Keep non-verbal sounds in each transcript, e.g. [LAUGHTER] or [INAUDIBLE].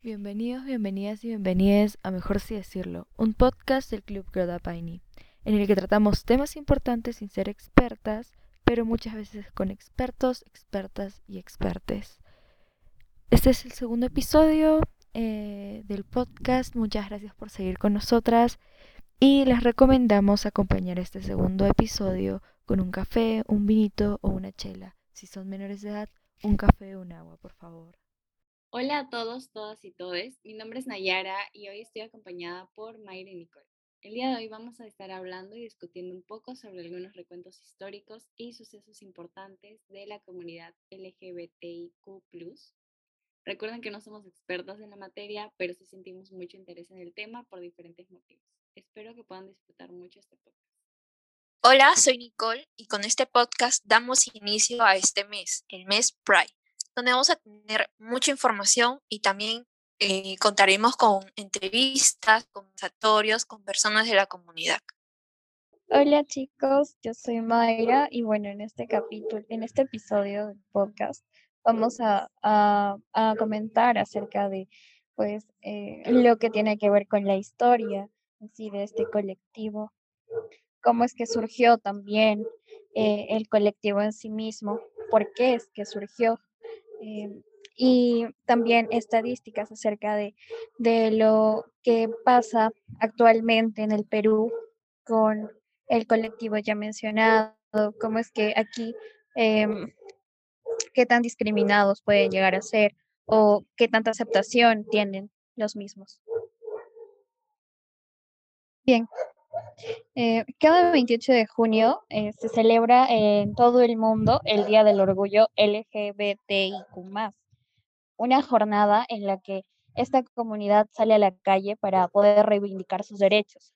Bienvenidos, bienvenidas y bienvenidas a Mejor Si Decirlo, un podcast del Club Groda Paini, en el que tratamos temas importantes sin ser expertas, pero muchas veces con expertos, expertas y expertes. Este es el segundo episodio eh, del podcast, muchas gracias por seguir con nosotras y les recomendamos acompañar este segundo episodio con un café, un vinito o una chela. Si son menores de edad, un café o un agua, por favor. Hola a todos, todas y todes. Mi nombre es Nayara y hoy estoy acompañada por Mayra y Nicole. El día de hoy vamos a estar hablando y discutiendo un poco sobre algunos recuentos históricos y sucesos importantes de la comunidad LGBTIQ. Recuerden que no somos expertas en la materia, pero sí sentimos mucho interés en el tema por diferentes motivos. Espero que puedan disfrutar mucho este podcast. Hola, soy Nicole y con este podcast damos inicio a este mes, el mes Pride donde vamos a tener mucha información y también eh, contaremos con entrevistas, conversatorios con personas de la comunidad. Hola chicos, yo soy Mayra y bueno, en este capítulo, en este episodio del podcast vamos a, comentar acerca de pues eh, lo que tiene que ver con la historia sí, de este colectivo, cómo es que surgió también eh, el colectivo en sí mismo, por qué es que surgió Em, y también estadísticas acerca de, de, lo que pasa actualmente en el Perú con el colectivo ya mencionado, cómo es que aquí, em, qué tan discriminados pueden llegar a ser o qué tanta aceptación tienen los mismos. Bien, eh, cada 28 de junio eh, se celebra en todo el mundo el Día del Orgullo LGBTIQ, una jornada en la que esta comunidad sale a la calle para poder reivindicar sus derechos.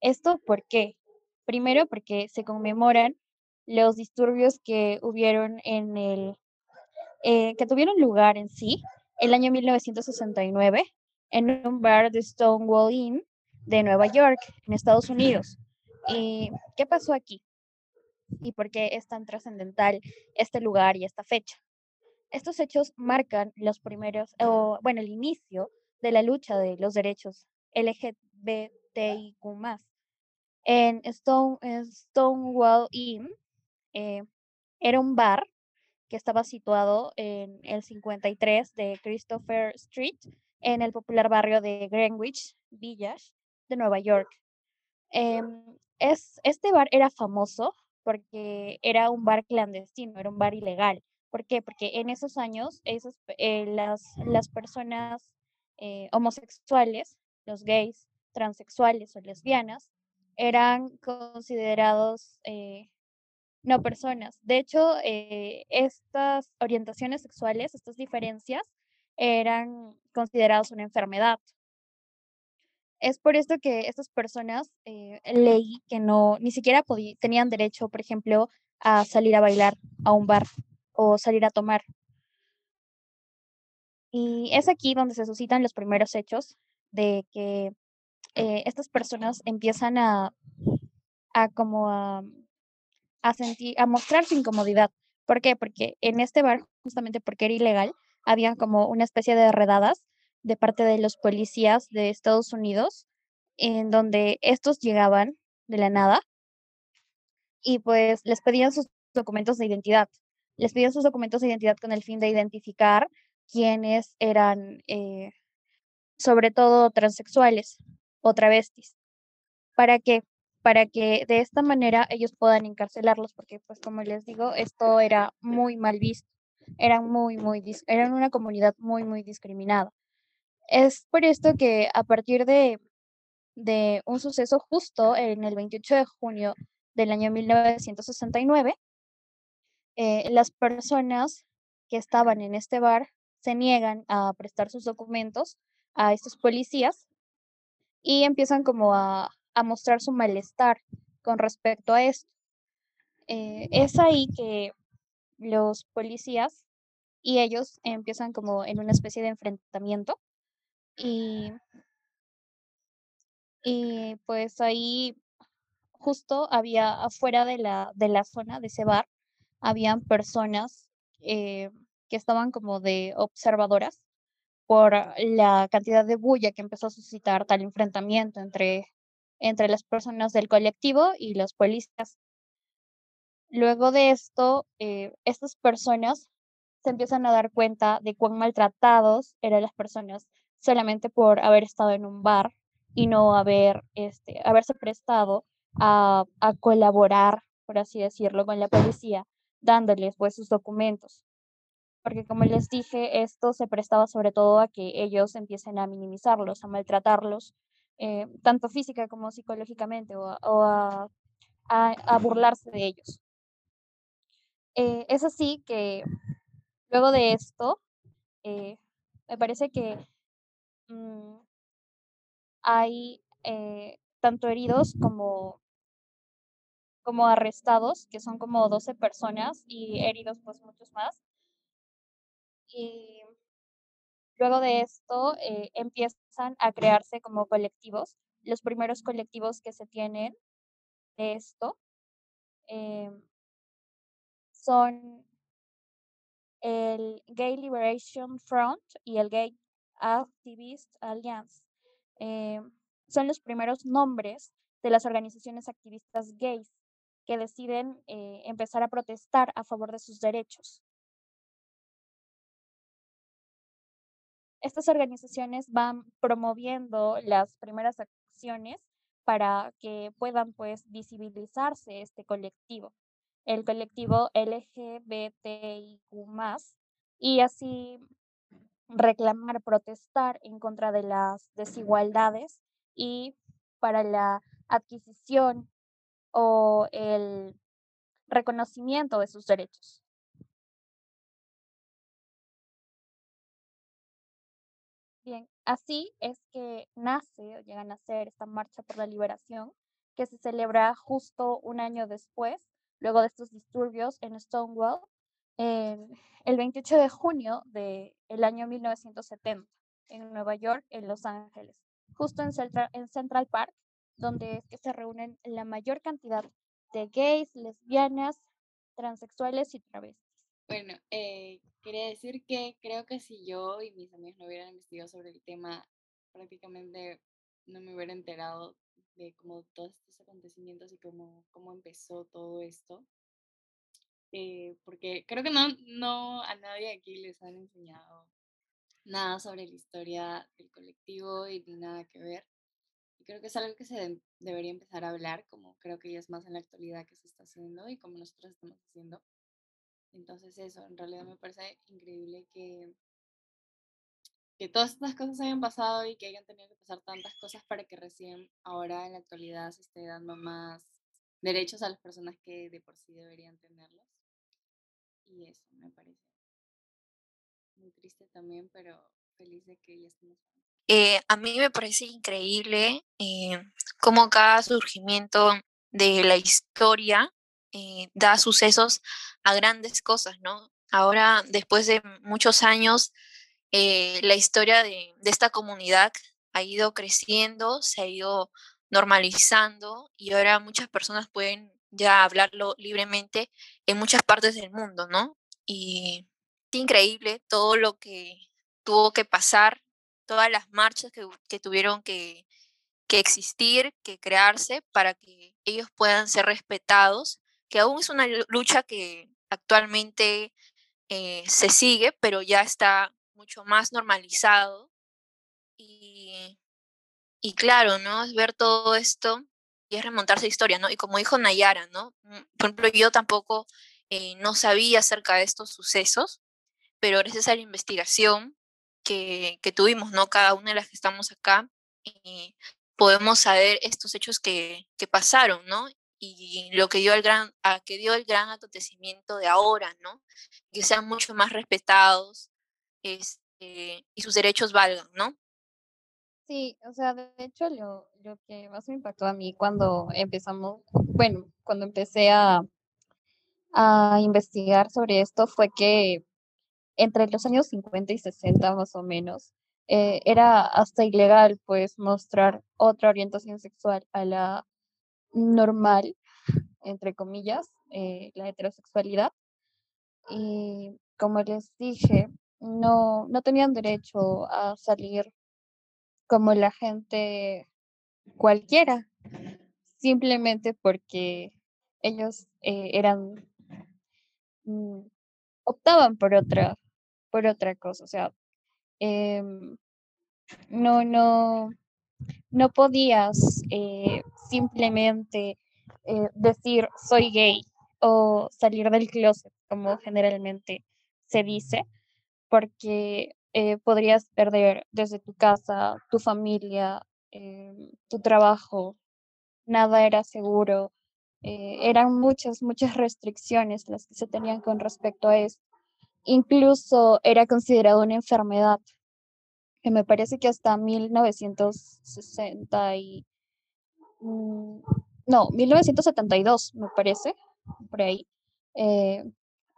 ¿Esto por qué? Primero porque se conmemoran los disturbios que hubieron en el eh, que tuvieron lugar en sí el año 1969 en un bar de Stonewall Inn de Nueva York, en Estados Unidos. ¿Y qué pasó aquí? ¿Y por qué es tan trascendental este lugar y esta fecha? Estos hechos marcan los primeros, o bueno, el inicio de la lucha de los derechos LGBTIQ. En, Stone, Stonewall Inn eh, era un bar que estaba situado en el 53 de Christopher Street, en el popular barrio de Greenwich Village, de Nueva York. Em, es, este bar era famoso porque era un bar clandestino, era un bar ilegal. ¿Por qué? Porque en esos años esos, eh, las, las personas eh, homosexuales, los gays, transexuales o lesbianas, eran considerados eh, no personas. De hecho, estas orientaciones sexuales, estas diferencias, eran consideradas una enfermedad. Es por esto que estas personas eh, leí que no, ni siquiera tenían derecho, por ejemplo, a salir a bailar a un bar o salir a tomar. Y es aquí donde se suscitan los primeros hechos de que eh, estas personas empiezan a, a como a, a sentir, a mostrar su incomodidad. ¿Por qué? Porque en este bar, justamente porque era ilegal, habían como una especie de redadas de parte de los policías de Estados Unidos, en donde estos llegaban de la nada y pues les pedían sus documentos de identidad. Les pedían sus documentos de identidad con el fin de identificar quiénes eran, eh, sobre todo, transexuales o travestis. ¿Para qué? Para que de esta manera ellos puedan encarcelarlos, porque pues como les digo, esto era muy mal visto. Eran muy, muy, eran una comunidad muy, muy discriminada. Es por esto que a partir de, un suceso justo en el 28 de junio del año 1969, eh, las personas que estaban en este bar se niegan a prestar sus documentos a estos policías y empiezan como a, mostrar su malestar con respecto a esto. Eh, es ahí que los policías y ellos empiezan como en una especie de enfrentamiento y, y pues ahí justo había afuera de la, de la zona de ese bar, habían personas eh, que estaban como de observadoras por la cantidad de bulla que empezó a suscitar tal enfrentamiento entre, entre las personas del colectivo y los policías. Luego de esto, eh, estas personas se empiezan a dar cuenta de cuán maltratados eran las personas solamente por haber estado en un bar y no haber, este, haberse prestado a, a colaborar, por así decirlo, con la policía, dándoles pues sus documentos. Porque como les dije, esto se prestaba sobre todo a que ellos empiecen a minimizarlos, a maltratarlos, eh, tanto física como psicológicamente, o, a, a, burlarse de ellos. Eh, es así que luego de esto, eh, me parece que mm, hay tanto heridos como como arrestados, que son como 12 personas, y heridos pues muchos más. Y luego de esto eh, empiezan a crearse como colectivos. Los primeros colectivos que se tienen de esto em, son el Gay Liberation Front y el Gay Activist Alliance. Em, son los primeros nombres de las organizaciones activistas gays que deciden eh, empezar a protestar a favor de sus derechos. Estas organizaciones van promoviendo las primeras acciones para que puedan pues visibilizarse este colectivo, el colectivo LGBTIQ+, y así reclamar, protestar en contra de las desigualdades y para la adquisición o el reconocimiento de sus derechos. Bien, así es que nace o llega a nacer esta Marcha por la Liberación, que se celebra justo un año después, luego de estos disturbios en Stonewall, el 28 de junio del año 1970, en Nueva York, en Los Ángeles, justo en en Central Park, donde se reúnen la mayor cantidad de gays, lesbianas, transexuales y travestis. Bueno, eh, quería decir que creo que si yo y mis amigos no hubieran investigado sobre el tema, prácticamente no me hubiera enterado de cómo todos estos acontecimientos y cómo, cómo empezó todo esto. Eh, porque creo que no, no a nadie aquí les han enseñado nada sobre la historia del colectivo y ni nada que ver creo que es algo que se debería empezar a hablar, como creo que ya es más en la actualidad que se está haciendo y como nosotros estamos haciendo. Entonces eso, en realidad me parece increíble que, que todas estas cosas hayan pasado y que hayan tenido que pasar tantas cosas para que recién ahora en la actualidad se esté dando más derechos a las personas que de por sí deberían tenerlos. Y eso me parece muy triste también, pero feliz de que ya estemos eh, a mí me parece increíble eh, cómo cada surgimiento de la historia eh, da sucesos a grandes cosas, ¿no? Ahora, después de muchos años, la historia de, de, esta comunidad ha ido creciendo, se ha ido normalizando y ahora muchas personas pueden ya hablarlo libremente en muchas partes del mundo, ¿no? Y increíble todo lo que tuvo que pasar todas las marchas que, tuvieron que, existir, que crearse para que ellos puedan ser respetados, que aún es una lucha que actualmente eh, se sigue, pero ya está mucho más normalizado. Y, y, claro, ¿no? Es ver todo esto y es remontarse a historia, ¿no? Y como dijo Nayara, ¿no? Mm, por ejemplo, yo tampoco eh, no sabía acerca de estos sucesos, pero gracias a la investigación que, tuvimos, ¿no? Cada una de las que estamos acá, y podemos saber estos hechos que, que pasaron, ¿no? Y lo que dio el gran, que dio el gran acontecimiento de ahora, ¿no? Que sean mucho más respetados este, y sus derechos valgan, ¿no? Sí, o sea, de hecho lo, que más me impactó a mí cuando empezamos, bueno, cuando empecé a, a investigar sobre esto fue que entre los años 50 y 60 más o menos, eh, era hasta ilegal pues mostrar otra orientación sexual a la normal, entre comillas, eh, la heterosexualidad. Y como les dije, no, no tenían derecho a salir como la gente cualquiera, simplemente porque ellos eh, eran, mm, optaban por otra, por otra cosa, o sea, em, no, no, no podías eh, simplemente eh, decir soy gay o salir del closet, como generalmente se dice, porque eh, podrías perder desde tu casa, tu familia, em, tu trabajo, nada era seguro. eran muchas, muchas restricciones las que se tenían con respecto a eso. Incluso era considerado una enfermedad que me parece que hasta 1960 y... mm, no, 1972 me parece, por ahí, eh,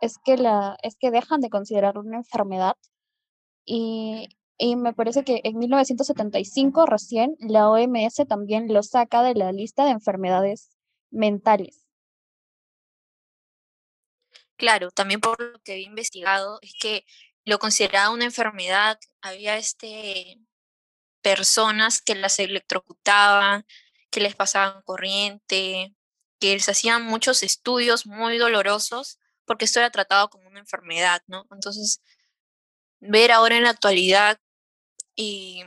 es que la, es que dejan de considerar una enfermedad y, y me parece que en 1975 recién la OMS también lo saca de la lista de enfermedades mentales. Claro, también por lo que he investigado, es que lo consideraba una enfermedad, había este, personas que las electrocutaban, que les pasaban corriente, que les hacían muchos estudios muy dolorosos, porque esto era tratado como una enfermedad, ¿no? Entonces, ver ahora en la actualidad y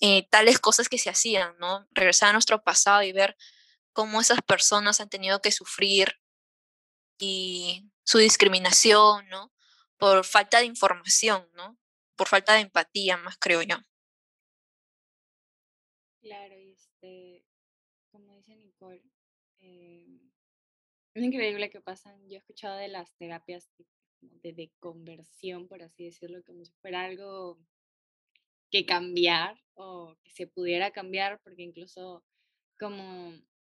eh, tales cosas que se hacían, ¿no? Regresar a nuestro pasado y ver cómo esas personas han tenido que sufrir y su discriminación, ¿no? Por falta de información, ¿no? Por falta de empatía, más creo yo. Claro, y este, como dice Nicole, eh, es increíble que pasan. Yo he escuchado de las terapias de, conversión, por así decirlo, como si fuera algo que cambiar o que se pudiera cambiar, porque incluso como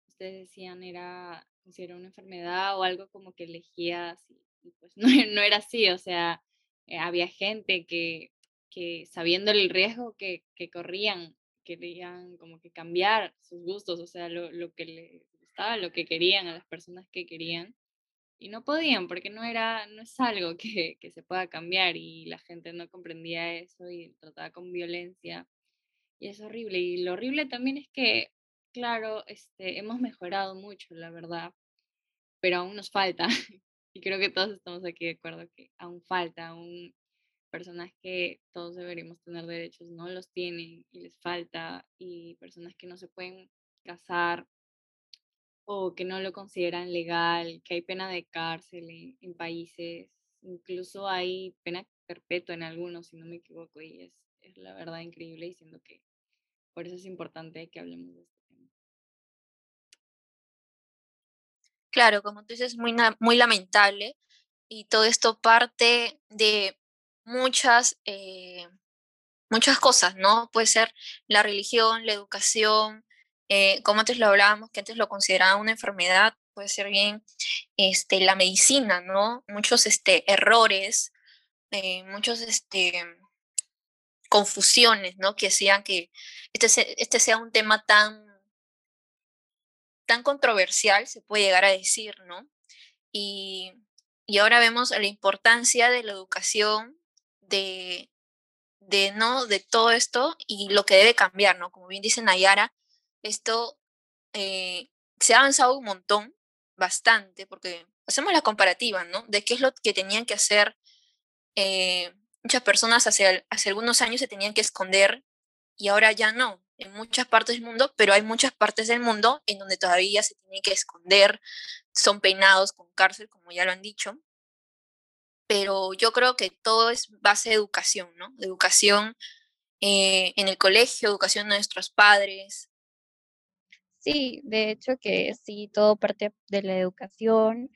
ustedes decían, era considerado una enfermedad o algo como que elegías y pues [LAUGHS] no, no era así, o sea, eh, había gente que, que sabiendo el riesgo que, que corrían, querían como que cambiar sus gustos, o sea, lo, lo que les gustaba, lo que querían a las personas que querían y no podían porque no era, no es algo que, que se pueda cambiar y la gente no comprendía eso y trataba con violencia y es horrible. Y lo horrible también es que, claro, este, hemos mejorado mucho, la verdad, pero aún nos falta. [LAUGHS] Y creo que todos estamos aquí de acuerdo que aún falta, aún personas que todos deberíamos tener derechos no los tienen y les falta, y personas que no se pueden casar que no lo consideran legal, que hay pena de cárcel en, países, incluso hay pena perpetua en algunos, si no me equivoco, y es, es la verdad increíble diciendo que por eso es importante que hablemos de tema. Claro, como tú dices, muy, muy lamentable y todo esto parte de muchas, eh, muchas cosas, ¿no? Puede ser la religión, la educación, eh, como antes lo hablábamos, que antes lo consideraban una enfermedad, puede ser bien este, la medicina, ¿no? Muchos este, errores, eh, muchos este, confusiones, ¿no? Que hacían que este, este sea un tema tan, tan controversial, se puede llegar a decir, ¿no? Y, y ahora vemos la importancia de la educación, de, de, ¿no? de todo esto y lo que debe cambiar, ¿no? Como bien dice Nayara, esto eh, se ha avanzado un montón, bastante, porque hacemos la comparativa, ¿no? De qué es lo que tenían que hacer eh, muchas personas hace, hace algunos años se tenían que esconder y ahora ya no, en muchas partes del mundo, pero hay muchas partes del mundo en donde todavía se tienen que esconder, son peinados con cárcel, como ya lo han dicho, pero yo creo que todo es base de educación, ¿no? De educación eh, en el colegio, educación de nuestros padres. Sí, de hecho que sí, todo parte de la educación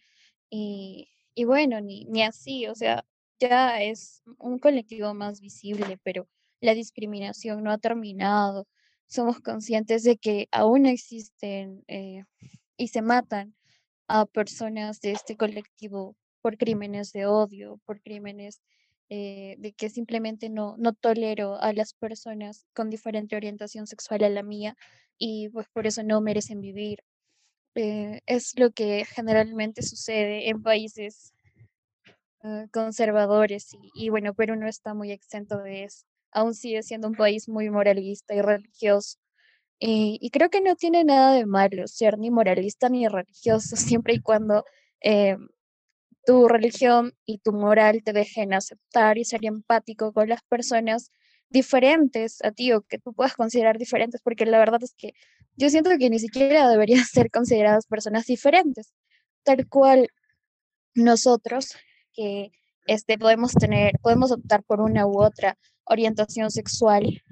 y, y bueno, ni, ni así, o sea, ya es un colectivo más visible, pero la discriminación no ha terminado. Somos conscientes de que aún existen eh, y se matan a personas de este colectivo por crímenes de odio, por crímenes eh, de que simplemente no, no tolero a las personas con diferente orientación sexual a la mía y pues por eso no merecen vivir. Eh, es lo que generalmente sucede en países ah, conservadores y, y bueno, Perú no está muy exento de eso. Aún sigue siendo un país muy moralista y religioso. Y, y creo que no tiene nada de malo ser ni moralista ni religioso, [LAUGHS] siempre y cuando eh, tu religión y tu moral te dejen aceptar y ser empático con las personas diferentes a ti o que tú puedas considerar diferentes, porque la verdad es que yo siento que ni siquiera deberían [LAUGHS] ser consideradas personas diferentes, tal cual nosotros que este, podemos tener, podemos optar por una u otra orientación sexual,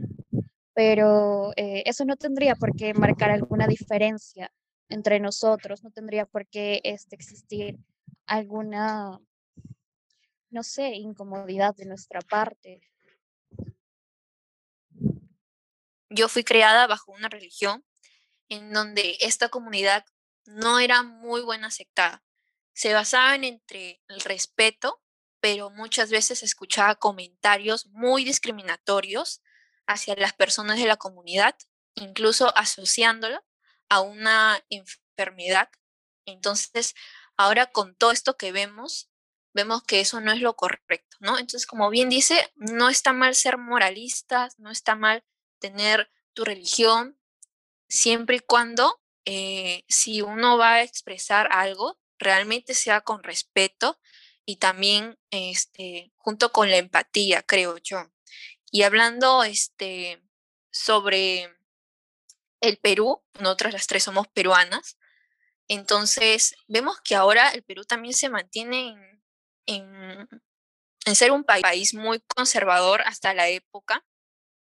pero eh, eso no tendría por qué marcar alguna diferencia entre nosotros, no tendría por qué este, existir alguna, no sé, incomodidad de nuestra parte. Yo fui creada bajo una religión en donde esta comunidad no era muy buena aceptada. Se basaban entre el respeto, pero muchas veces escuchaba comentarios muy discriminatorios hacia las personas de la comunidad, incluso asociándolo a una enfermedad. Entonces, ahora con todo esto que vemos, vemos que eso no es lo correcto, ¿no? Entonces, como bien dice, no está mal ser moralistas, no está mal tener tu religión, siempre y cuando eh, si uno va a expresar algo, realmente sea con respeto y también este, junto con la empatía, creo yo. Y hablando este, sobre el Perú, nosotras las tres somos peruanas, entonces vemos que ahora el Perú también se mantiene en, ser un país muy conservador hasta la época.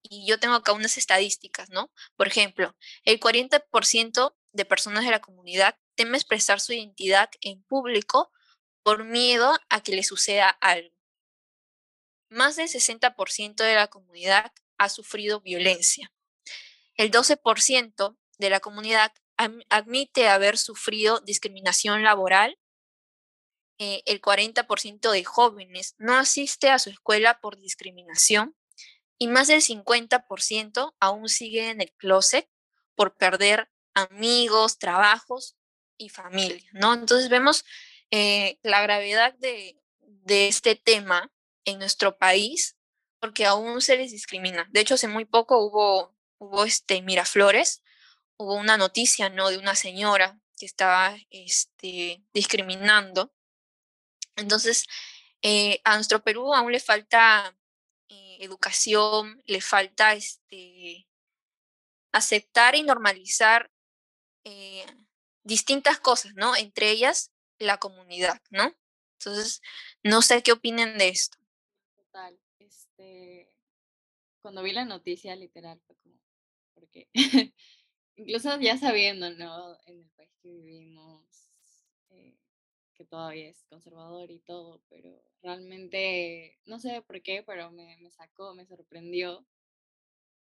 Y yo tengo acá unas estadísticas, ¿no? Por ejemplo, el 40% de personas de la comunidad teme expresar su identidad en público por miedo a que le suceda algo. Más del 60% de la comunidad ha sufrido violencia. El 12% de la comunidad admite haber sufrido discriminación laboral. Eh, el 40% de jóvenes no asiste a su escuela por discriminación y más del 50% aún sigue en el closet por perder amigos, trabajos y familia, ¿no? Entonces vemos eh, la gravedad de, de este tema en nuestro país porque aún se les discrimina. De hecho, hace muy poco hubo, hubo este Miraflores, hubo una noticia, ¿no? De una señora que estaba este, discriminando. Entonces, eh, a nuestro Perú aún le falta eh, educación, le falta este, aceptar y normalizar eh, distintas cosas, ¿no? Entre ellas, la comunidad, ¿no? Entonces, no sé qué opinen de esto. Total, este, cuando vi la noticia, literal, fue como, ¿por qué? [LAUGHS] incluso ya sabiendo, ¿no? En el país que vivimos, eh, que todavía es conservador y todo, pero realmente, no sé por qué, pero me, me sacó, me sorprendió.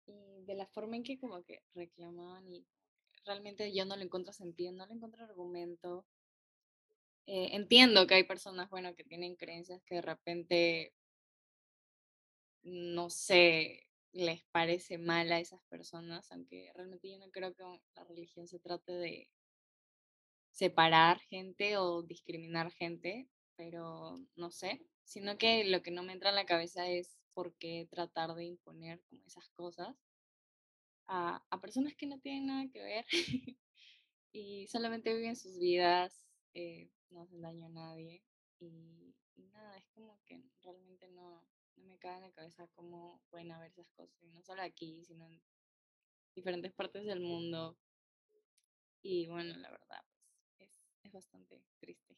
Y de la forma en que como que reclamaban y realmente yo no le encuentro sentido, no le encuentro argumento. Eh, entiendo que hay personas, bueno, que tienen creencias que de repente, no sé, les parece mal a esas personas, aunque realmente yo no creo que la religión se trate de separar gente o discriminar gente, pero no sé, sino que lo que no me entra en la cabeza es por qué tratar de imponer como esas cosas a, a personas que no tienen nada que ver [LAUGHS] y solamente viven sus vidas, eh, no hacen daño a nadie y, y nada, es como que realmente no, no me cae en la cabeza cómo pueden haber esas cosas, y no solo aquí, sino en diferentes partes del mundo. Y bueno, la verdad, pues es, es bastante triste.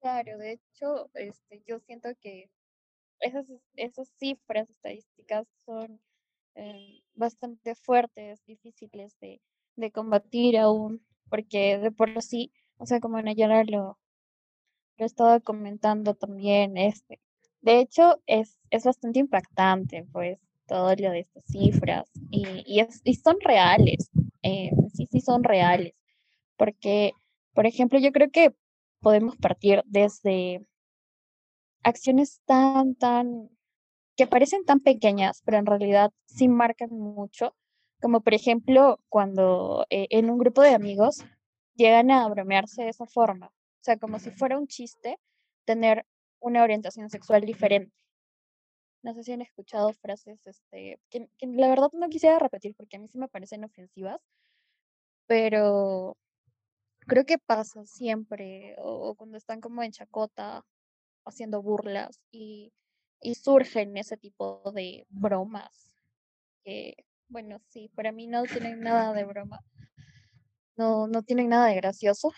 Claro, de hecho, este, yo siento que esas, esas cifras estadísticas son eh, bastante fuertes, difíciles de, de combatir aún, porque de por sí, o sea, como Nayara lo, lo estaba comentando también, este. De hecho, es, es bastante impactante, pues, todo lo de estas cifras, y, y, es, y son reales, eh, sí, sí son reales, porque, por ejemplo, yo creo que podemos partir desde acciones tan, tan, que parecen tan pequeñas, pero en realidad sí marcan mucho, como por ejemplo cuando eh, en un grupo de amigos llegan a bromearse de esa forma, sea, como si fuera un chiste tener una orientación sexual diferente. No sé si han escuchado frases, este, que, que la verdad no quisiera repetir porque a mí sí me parecen ofensivas, pero creo que pasa siempre, o, o cuando están como en chacota haciendo burlas y, y surgen ese tipo de bromas que, bueno, sí, para mí no tienen nada de broma, no, no tienen nada de gracioso,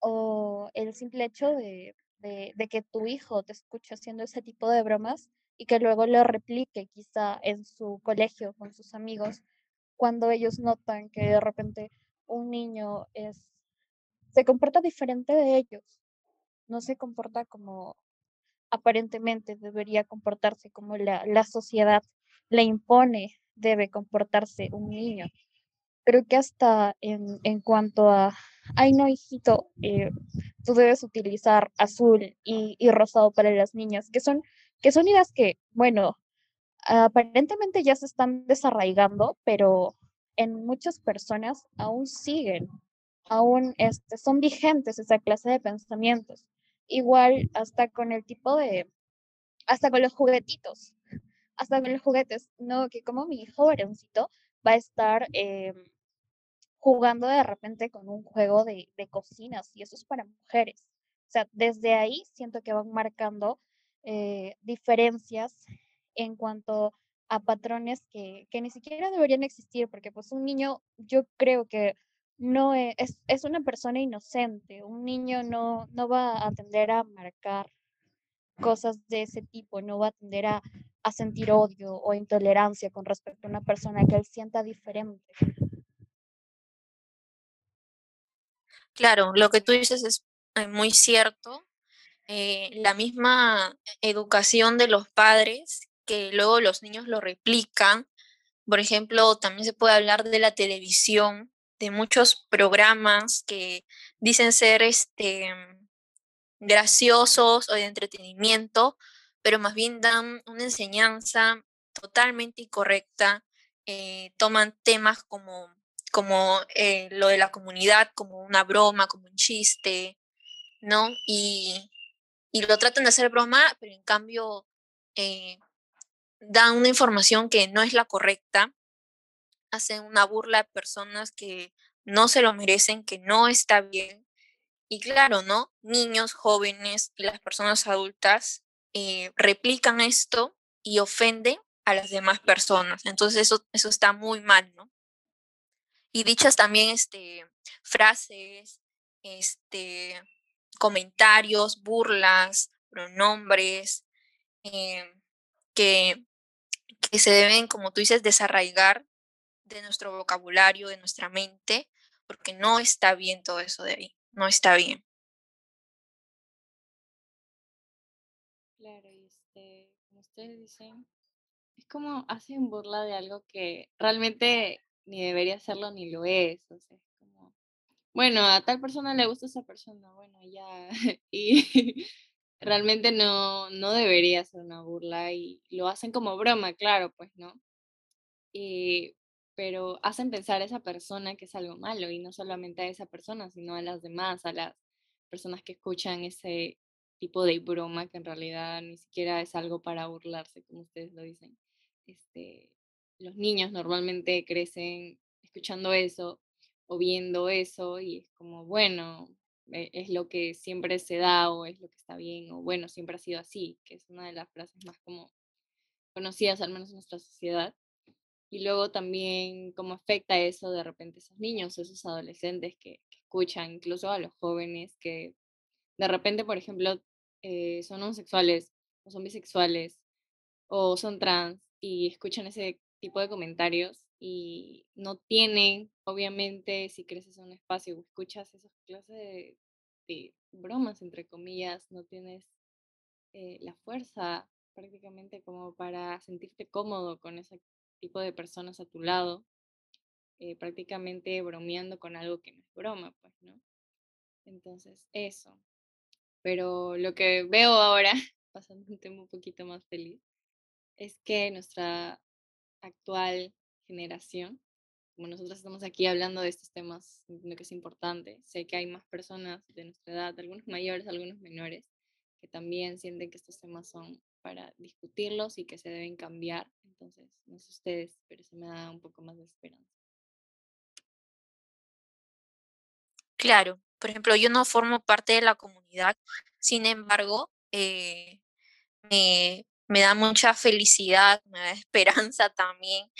o el simple hecho de, de, que tu hijo te escuche haciendo ese tipo de bromas y que luego lo replique quizá en su colegio con sus amigos, cuando ellos notan que de repente un niño es, se comporta diferente de ellos, no se comporta como aparentemente debería comportarse, como la, la sociedad le impone debe comportarse un niño. Creo que hasta en, en cuanto a, ay no, hijito, eh, tú debes utilizar azul y, y rosado para las niñas, que son, que son ideas que, bueno, aparentemente ya se están desarraigando, pero en muchas personas aún siguen, aún este, son vigentes esa clase de pensamientos. Igual hasta con el tipo de, hasta con los juguetitos, hasta con los juguetes, no, que como mi hijo varoncito va a estar eh, jugando de repente con un juego de, de cocinas y eso es para mujeres. O sea, desde ahí siento que van marcando eh, diferencias en cuanto a patrones que, que ni siquiera deberían existir, porque pues un niño, yo creo que no e- es, es una persona inocente, un niño no, no va a tender a marcar cosas de ese tipo, no va a tender a, a sentir odio o intolerancia con respecto a una persona que él sienta diferente. Claro, lo que tú dices es eh, muy cierto. Eh, la misma educación de los padres, que luego los niños lo replican. Por ejemplo, también se puede hablar de la televisión, de muchos programas que dicen ser este, graciosos o de entretenimiento, pero más bien dan una enseñanza totalmente incorrecta, eh, toman temas como, como eh, lo de la comunidad, como una broma, como un chiste, ¿no? Y, y lo tratan de hacer broma, pero en cambio eh, dan una información que no es la correcta, hacen una burla a personas que no se lo merecen, que no está bien. Y claro, ¿no? Niños, jóvenes y las personas adultas eh, replican esto y ofenden a las demás personas. Entonces eso, eso está muy mal, ¿no? Y dichas también este, frases, este, comentarios, burlas, pronombres, eh, que, que se deben, como tú dices, desarraigar de nuestro vocabulario, de nuestra mente, porque no está bien todo eso de ahí, no está bien. Claro, este, como ustedes dicen, es como hacen burla de algo que realmente ni debería serlo ni lo es. O sea, como, bueno, a tal persona le gusta esa persona, bueno, ya. [LAUGHS] Y realmente no, no debería ser una burla y lo hacen como broma, claro, pues, ¿no? Y, pero hacen pensar a esa persona que es algo malo y no solamente a esa persona, sino a las demás, a las personas que escuchan ese tipo de broma que en realidad ni siquiera es algo para burlarse, como ustedes lo dicen. Este, los niños normalmente crecen escuchando eso o viendo eso y es como, bueno, e- es lo que siempre se da o es lo que está bien o bueno, siempre ha sido así, que es una de las frases más como conocidas, al menos en nuestra sociedad. Y luego también cómo afecta eso de repente a esos niños, esos adolescentes que, que escuchan, incluso a los jóvenes que de repente, por ejemplo, eh, son homosexuales o son bisexuales o son trans y escuchan ese tipo de comentarios y no tienen, obviamente, si creces en un espacio o escuchas esas clases de, de bromas, entre comillas, no tienes eh, la fuerza prácticamente como para sentirte cómodo con ese tipo de personas a tu lado, eh, prácticamente bromeando con algo que no es broma, pues, ¿no? Entonces, eso. Pero lo que veo ahora, [LAUGHS] pasando un tema un poquito más feliz, es que nuestra actual generación como nosotros estamos aquí hablando de estos temas, lo que es importante, sé que hay más personas de nuestra edad, algunos mayores, algunos menores, que también sienten que estos temas son para discutirlos y que se deben cambiar. Entonces, no sé ustedes, pero eso me da un poco más de esperanza. Claro, por ejemplo, yo no formo parte de la comunidad, sin embargo, eh, me, me da mucha felicidad, me da [LAUGHS] esperanza también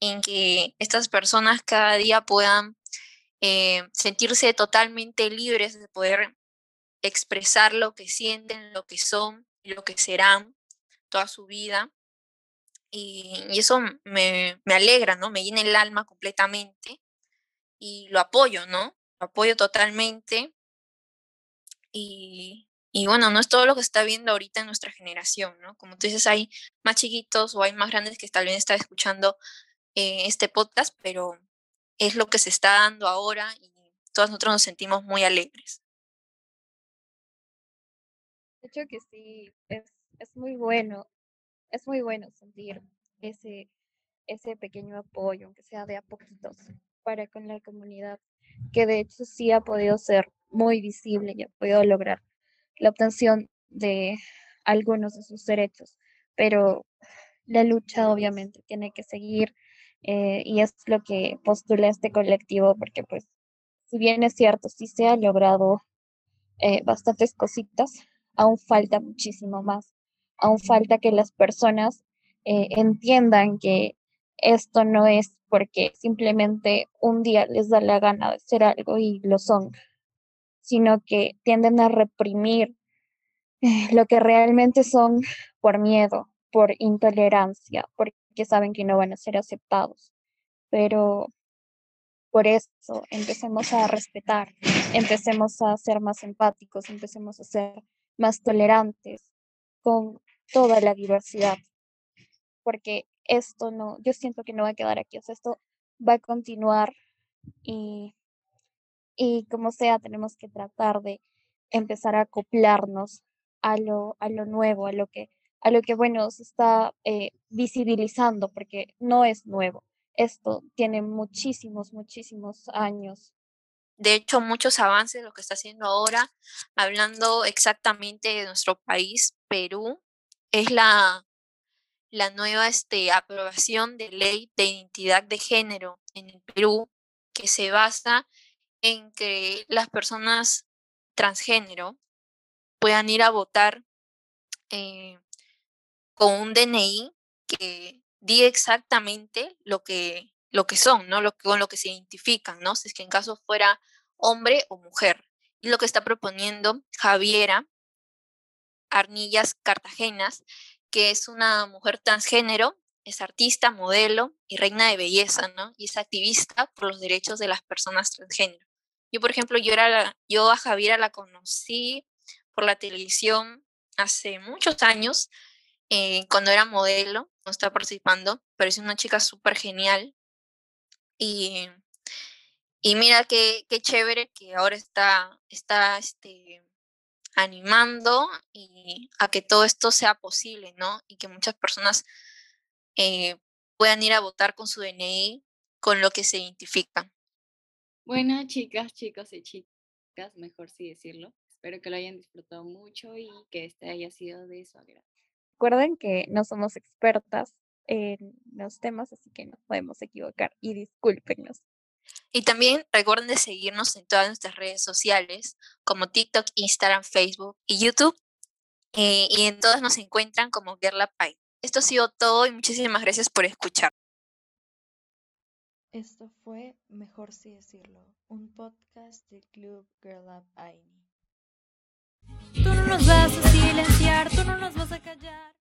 en que estas personas cada día puedan eh, sentirse totalmente libres de poder expresar lo que sienten, lo que son, lo que serán toda su vida. Y, eso me, me, alegra, ¿no? Me llena el alma completamente y lo apoyo, ¿no? Lo apoyo totalmente. Y, y bueno, no es todo lo que está viendo ahorita en nuestra generación, ¿no? Como tú dices, hay más chiquitos o hay más grandes que tal vez están escuchando eh, este podcast, pero es lo que se está dando ahora y todos nosotros nos sentimos muy alegres. De hecho que sí, es, es muy bueno, es muy bueno sentir ese, ese pequeño apoyo, aunque sea de a poquitos, para con la comunidad, que de hecho sí ha podido ser muy visible y ha podido lograr la obtención de algunos de sus derechos, pero la lucha obviamente tiene que seguir eh, y es lo que postula este colectivo, porque pues si bien es cierto, sí se ha logrado eh, bastantes cositas, aún falta muchísimo más, aún falta que las personas eh, entiendan que esto no es porque simplemente un día les da la gana de hacer algo y lo son, sino que tienden a reprimir eh, lo que realmente son por miedo, por intolerancia, porque saben que no van a ser aceptados. Pero por eso empecemos a respetar, empecemos a ser más empáticos, empecemos a ser más tolerantes con toda la diversidad, porque esto no, yo siento que no va a quedar aquí, o sea, esto va a continuar y y como sea, tenemos que tratar de empezar a acoplarnos a lo, a lo nuevo, a lo que, a lo que bueno, se está eh, visibilizando, porque no es nuevo. Esto tiene muchísimos, muchísimos años. De hecho, muchos avances lo que está haciendo ahora, hablando exactamente de nuestro país, Perú, es la, la nueva este, aprobación de ley de identidad de género en el Perú, que se basa en que las personas transgénero puedan ir a votar eh, con un DNI que diga exactamente lo que, lo que son, ¿no? Lo, con lo que se identifican, ¿no? Si es que en caso fuera hombre o mujer. Y lo que está proponiendo Javiera Arnillas Cartagenas, que es una mujer transgénero, es artista, modelo y reina de belleza, ¿no? Y es activista por los derechos de las personas transgénero. Yo, por ejemplo, yo, era yo a Javiera la conocí por la televisión hace muchos años, eh, cuando era modelo, no estaba participando, pero es una chica súper genial. Y, y mira qué, qué chévere que ahora está, está este, animando y a que todo esto sea posible, ¿no? Y que muchas personas eh, puedan ir a votar con su DNI, con lo que se identifican. Bueno, chicas, chicos y chicas, mejor sí decirlo. Espero que lo hayan disfrutado mucho y que este haya sido de su agrado. Recuerden que no somos expertas en los temas, así que nos podemos equivocar y discúlpenos. Y también recuerden de seguirnos en todas nuestras redes sociales, como TikTok, Instagram, Facebook y YouTube. Eh, y en todas nos encuentran como Gerla Pie. Esto ha sido todo y muchísimas gracias por escuchar. Esto fue, mejor sí decirlo, un podcast del Club Girl Up Aini. Tú no nos vas a silenciar, tú no nos vas a callar.